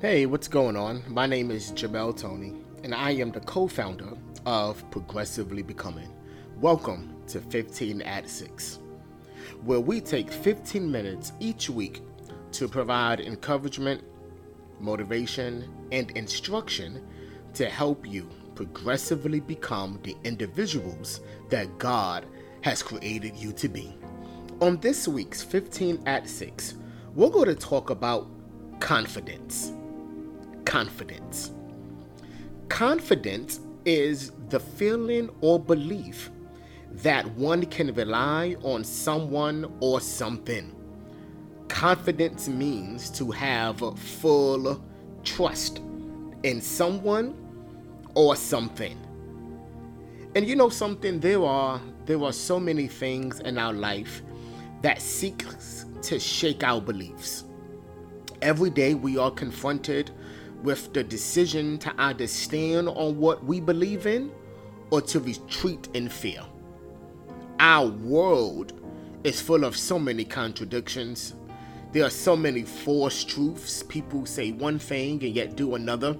Hey, what's going on? My name is Jamel Tony, and I am the co founder of Progressively Becoming. Welcome to 15 at 6, where we take 15 minutes each week to provide encouragement, motivation, and instruction to help you progressively become the individuals that God has created you to be. On this week's 15 at 6, we're going to talk about confidence. Confidence. Confidence is the feeling or belief that one can rely on someone or something. Confidence means to have full trust in someone or something. And you know something there are there are so many things in our life that seeks to shake our beliefs. Every day we are confronted with the decision to either stand on what we believe in or to retreat in fear. Our world is full of so many contradictions. There are so many false truths. People say one thing and yet do another.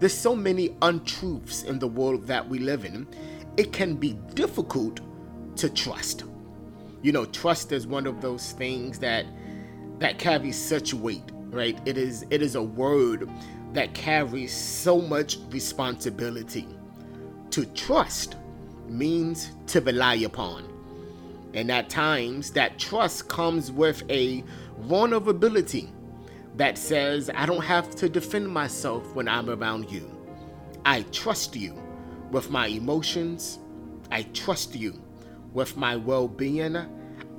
There's so many untruths in the world that we live in. It can be difficult to trust. You know, trust is one of those things that that carries such weight, right? It is it is a word that carries so much responsibility. To trust means to rely upon. And at times, that trust comes with a vulnerability that says, I don't have to defend myself when I'm around you. I trust you with my emotions. I trust you with my well being.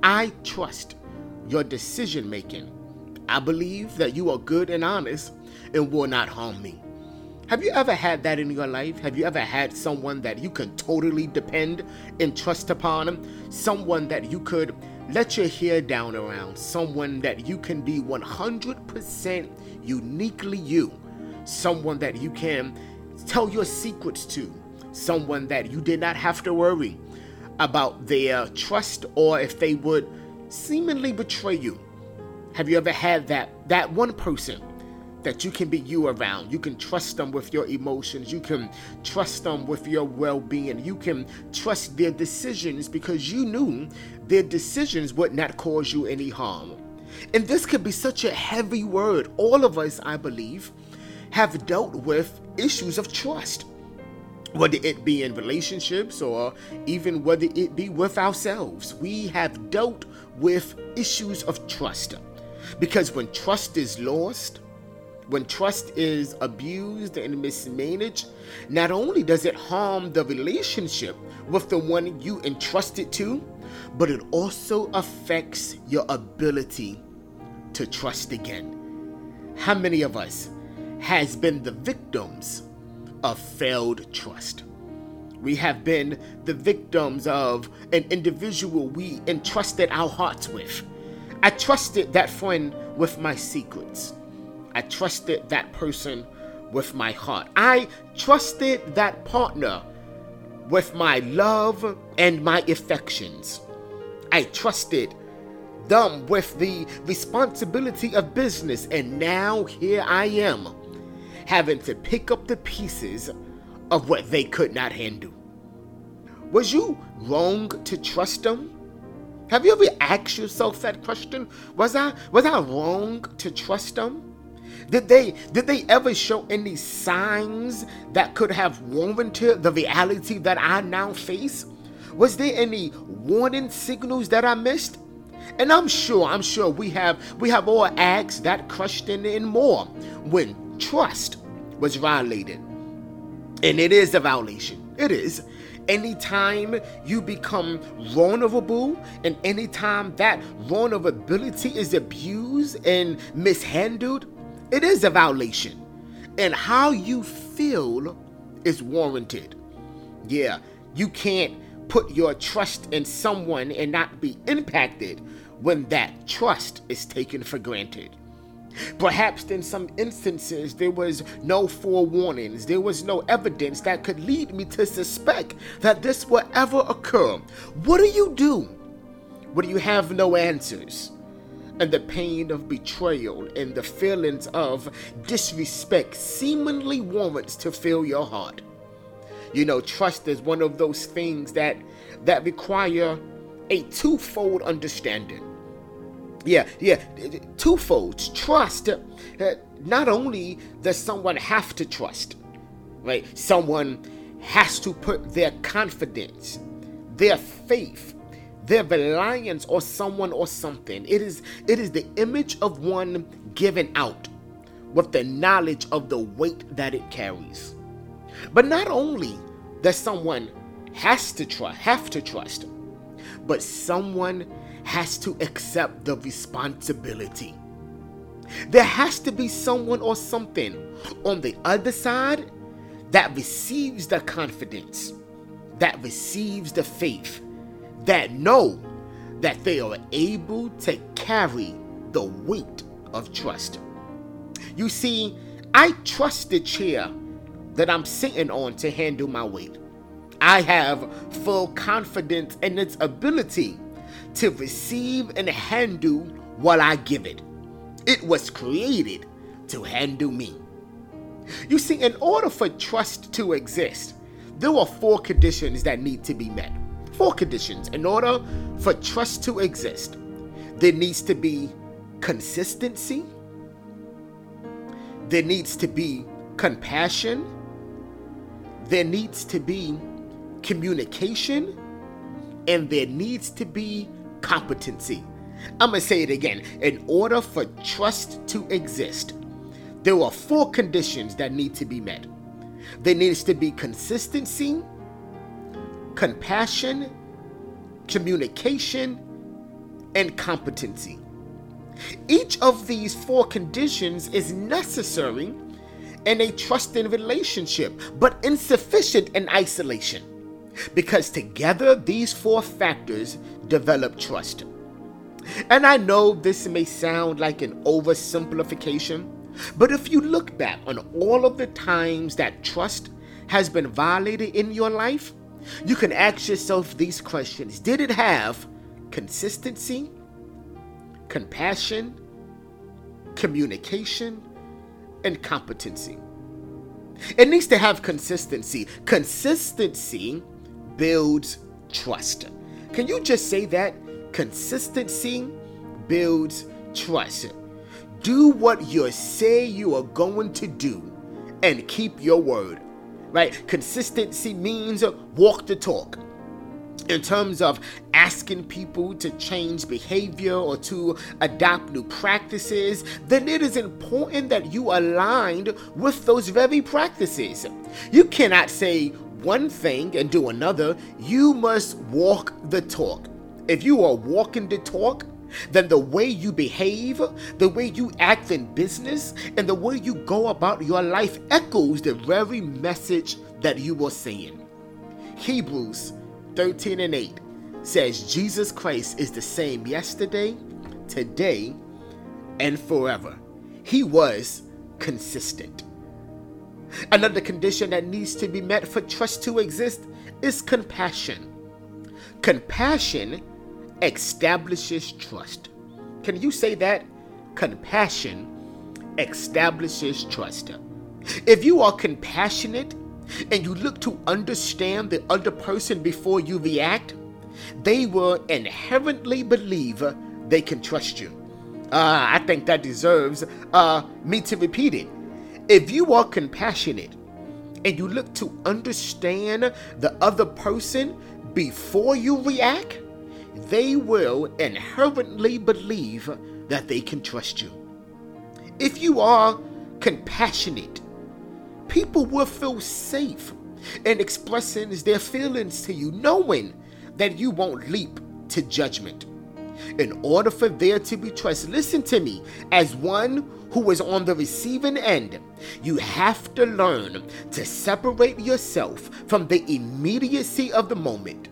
I trust your decision making. I believe that you are good and honest and will not harm me. Have you ever had that in your life? Have you ever had someone that you can totally depend and trust upon? Someone that you could let your hair down around, someone that you can be 100% uniquely you, someone that you can tell your secrets to, someone that you did not have to worry about their trust or if they would seemingly betray you. Have you ever had that that one person that you can be you around. You can trust them with your emotions. You can trust them with your well being. You can trust their decisions because you knew their decisions would not cause you any harm. And this could be such a heavy word. All of us, I believe, have dealt with issues of trust, whether it be in relationships or even whether it be with ourselves. We have dealt with issues of trust. Because when trust is lost, when trust is abused and mismanaged, not only does it harm the relationship with the one you entrusted to, but it also affects your ability to trust again. How many of us has been the victims of failed trust? We have been the victims of an individual we entrusted our hearts with. I trusted that friend with my secrets. I trusted that person with my heart. I trusted that partner with my love and my affections. I trusted them with the responsibility of business, and now here I am having to pick up the pieces of what they could not handle. Was you wrong to trust them? Have you ever asked yourself that question? Was I was I wrong to trust them? Did they did they ever show any signs that could have warranted the reality that I now face? Was there any warning signals that I missed? And I'm sure, I'm sure we have we have all asked that question and more when trust was violated. And it is a violation. It is. Anytime you become vulnerable and anytime that vulnerability is abused and mishandled, it is a violation. And how you feel is warranted. Yeah, you can't put your trust in someone and not be impacted when that trust is taken for granted. Perhaps in some instances there was no forewarnings, there was no evidence that could lead me to suspect that this would ever occur. What do you do when you have no answers? and the pain of betrayal and the feelings of disrespect seemingly warrants to fill your heart. You know, trust is one of those things that that require a twofold understanding. Yeah, yeah, twofold. Trust. Uh, not only does someone have to trust, right? Someone has to put their confidence, their faith, their reliance on someone or something. It is it is the image of one given out with the knowledge of the weight that it carries. But not only does someone has to trust have to trust, but someone has to accept the responsibility. There has to be someone or something on the other side that receives the confidence, that receives the faith, that know that they are able to carry the weight of trust. You see, I trust the chair that I'm sitting on to handle my weight. I have full confidence in its ability to receive and handle what I give it. It was created to handle me. You see, in order for trust to exist, there are four conditions that need to be met. Four conditions. In order for trust to exist, there needs to be consistency, there needs to be compassion, there needs to be communication, and there needs to be competency. I'm going to say it again. In order for trust to exist, there are four conditions that need to be met. There needs to be consistency, compassion, communication, and competency. Each of these four conditions is necessary in a trusting relationship, but insufficient in isolation. Because together, these four factors develop trust. And I know this may sound like an oversimplification, but if you look back on all of the times that trust has been violated in your life, you can ask yourself these questions Did it have consistency, compassion, communication, and competency? It needs to have consistency. Consistency builds trust. Can you just say that? Consistency builds trust. Do what you say you are going to do and keep your word. Right? Consistency means walk the talk. In terms of asking people to change behavior or to adopt new practices, then it is important that you aligned with those very practices. You cannot say one thing and do another, you must walk the talk. If you are walking the talk, then the way you behave, the way you act in business, and the way you go about your life echoes the very message that you are saying. Hebrews 13 and 8 says Jesus Christ is the same yesterday, today, and forever. He was consistent. Another condition that needs to be met for trust to exist is compassion. Compassion establishes trust. Can you say that? Compassion establishes trust. If you are compassionate and you look to understand the other person before you react, they will inherently believe they can trust you. Uh, I think that deserves uh, me to repeat it. If you are compassionate and you look to understand the other person before you react, they will inherently believe that they can trust you. If you are compassionate, people will feel safe in expressing their feelings to you, knowing that you won't leap to judgment. In order for there to be trust, listen to me, as one who is on the receiving end, you have to learn to separate yourself from the immediacy of the moment.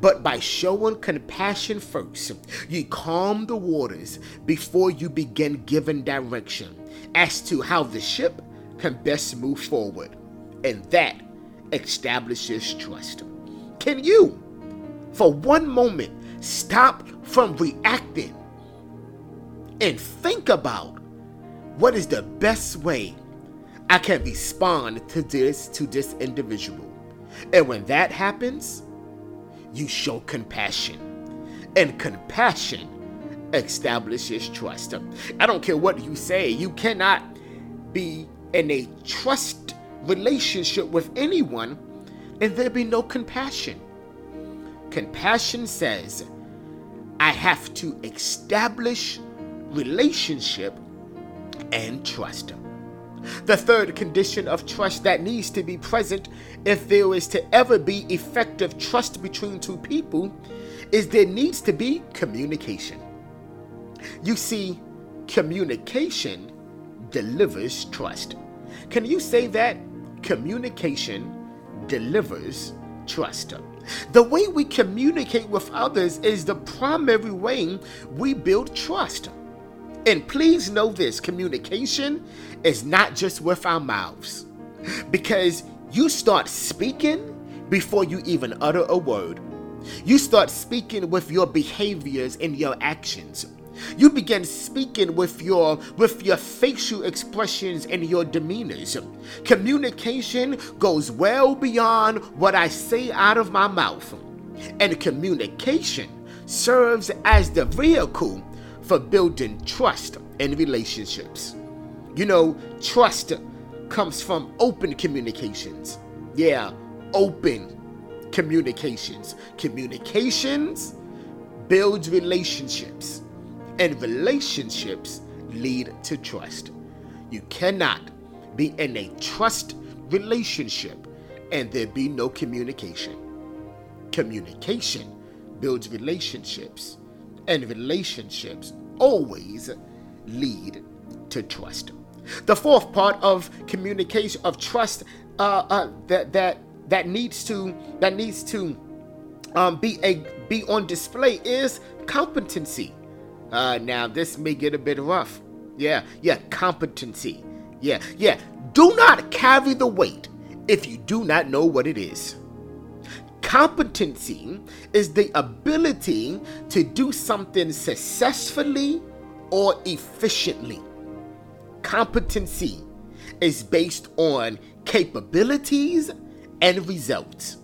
But by showing compassion first, you calm the waters before you begin giving direction as to how the ship can best move forward. And that establishes trust. Can you, for one moment, stop from reacting and think about what is the best way I can respond to this to this individual. And when that happens, you show compassion. And compassion establishes trust. I don't care what you say, you cannot be in a trust relationship with anyone and there be no compassion. Compassion says, I have to establish relationship and trust. The third condition of trust that needs to be present if there is to ever be effective trust between two people is there needs to be communication. You see, communication delivers trust. Can you say that? Communication delivers trust. The way we communicate with others is the primary way we build trust. And please know this communication is not just with our mouths, because you start speaking before you even utter a word. You start speaking with your behaviors and your actions. You begin speaking with your with your facial expressions and your demeanors. Communication goes well beyond what I say out of my mouth. And communication serves as the vehicle for building trust in relationships. You know, trust comes from open communications. Yeah, open communications. Communications builds relationships and relationships lead to trust. You cannot be in a trust relationship and there be no communication. Communication builds relationships, and relationships always lead to trust. The fourth part of communication of trust uh, uh, that that that needs to that needs to um, be a be on display is competency. Uh, now, this may get a bit rough. Yeah, yeah, competency. Yeah, yeah. Do not carry the weight if you do not know what it is. Competency is the ability to do something successfully or efficiently. Competency is based on capabilities and results.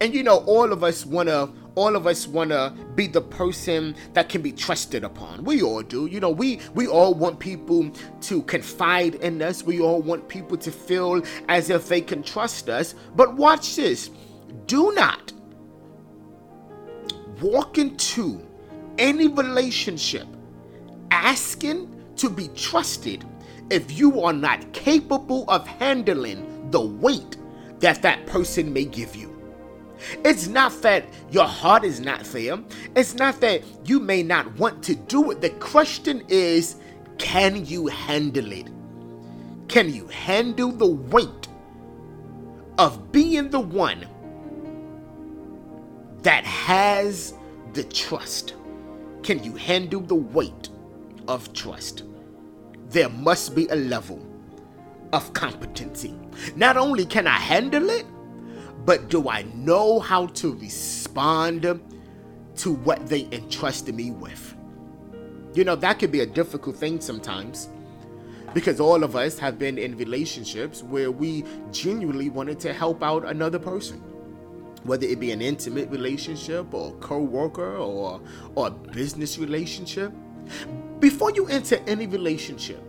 And you know, all of us want to all of us want to be the person that can be trusted upon. We all do. You know, we we all want people to confide in us. We all want people to feel as if they can trust us. But watch this. Do not walk into any relationship asking to be trusted if you are not capable of handling the weight that that person may give you. It's not that your heart is not there. It's not that you may not want to do it. The question is can you handle it? Can you handle the weight of being the one that has the trust? Can you handle the weight of trust? There must be a level of competency. Not only can I handle it, but do I know how to respond to what they entrusted me with? You know, that could be a difficult thing sometimes because all of us have been in relationships where we genuinely wanted to help out another person whether it be an intimate relationship or co-worker or or a business relationship before you enter any relationship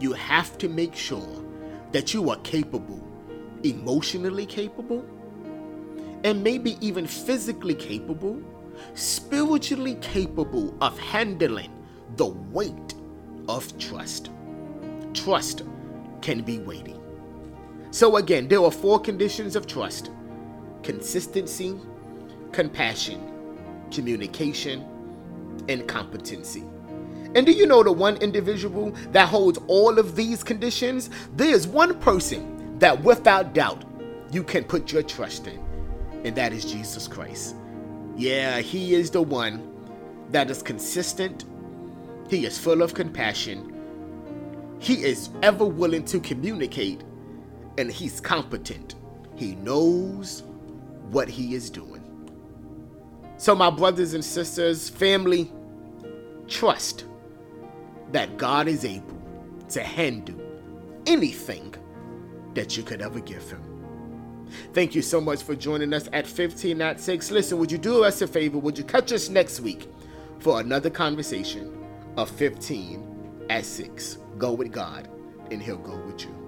you have to make sure that you are capable emotionally capable and maybe even physically capable, spiritually capable of handling the weight of trust. Trust can be weighty. So, again, there are four conditions of trust consistency, compassion, communication, and competency. And do you know the one individual that holds all of these conditions? There is one person that, without doubt, you can put your trust in and that is Jesus Christ. Yeah, He is the one that is consistent, He is full of compassion, He is ever willing to communicate, and He's competent. He knows what He is doing. So, my brothers and sisters, family, trust that God is able to handle anything that you could ever give him. Thank you so much for joining us at 15 at 6. Listen, would you do us a favor? Would you catch us next week for another conversation of 15 at 6? Go with God, and He'll go with you.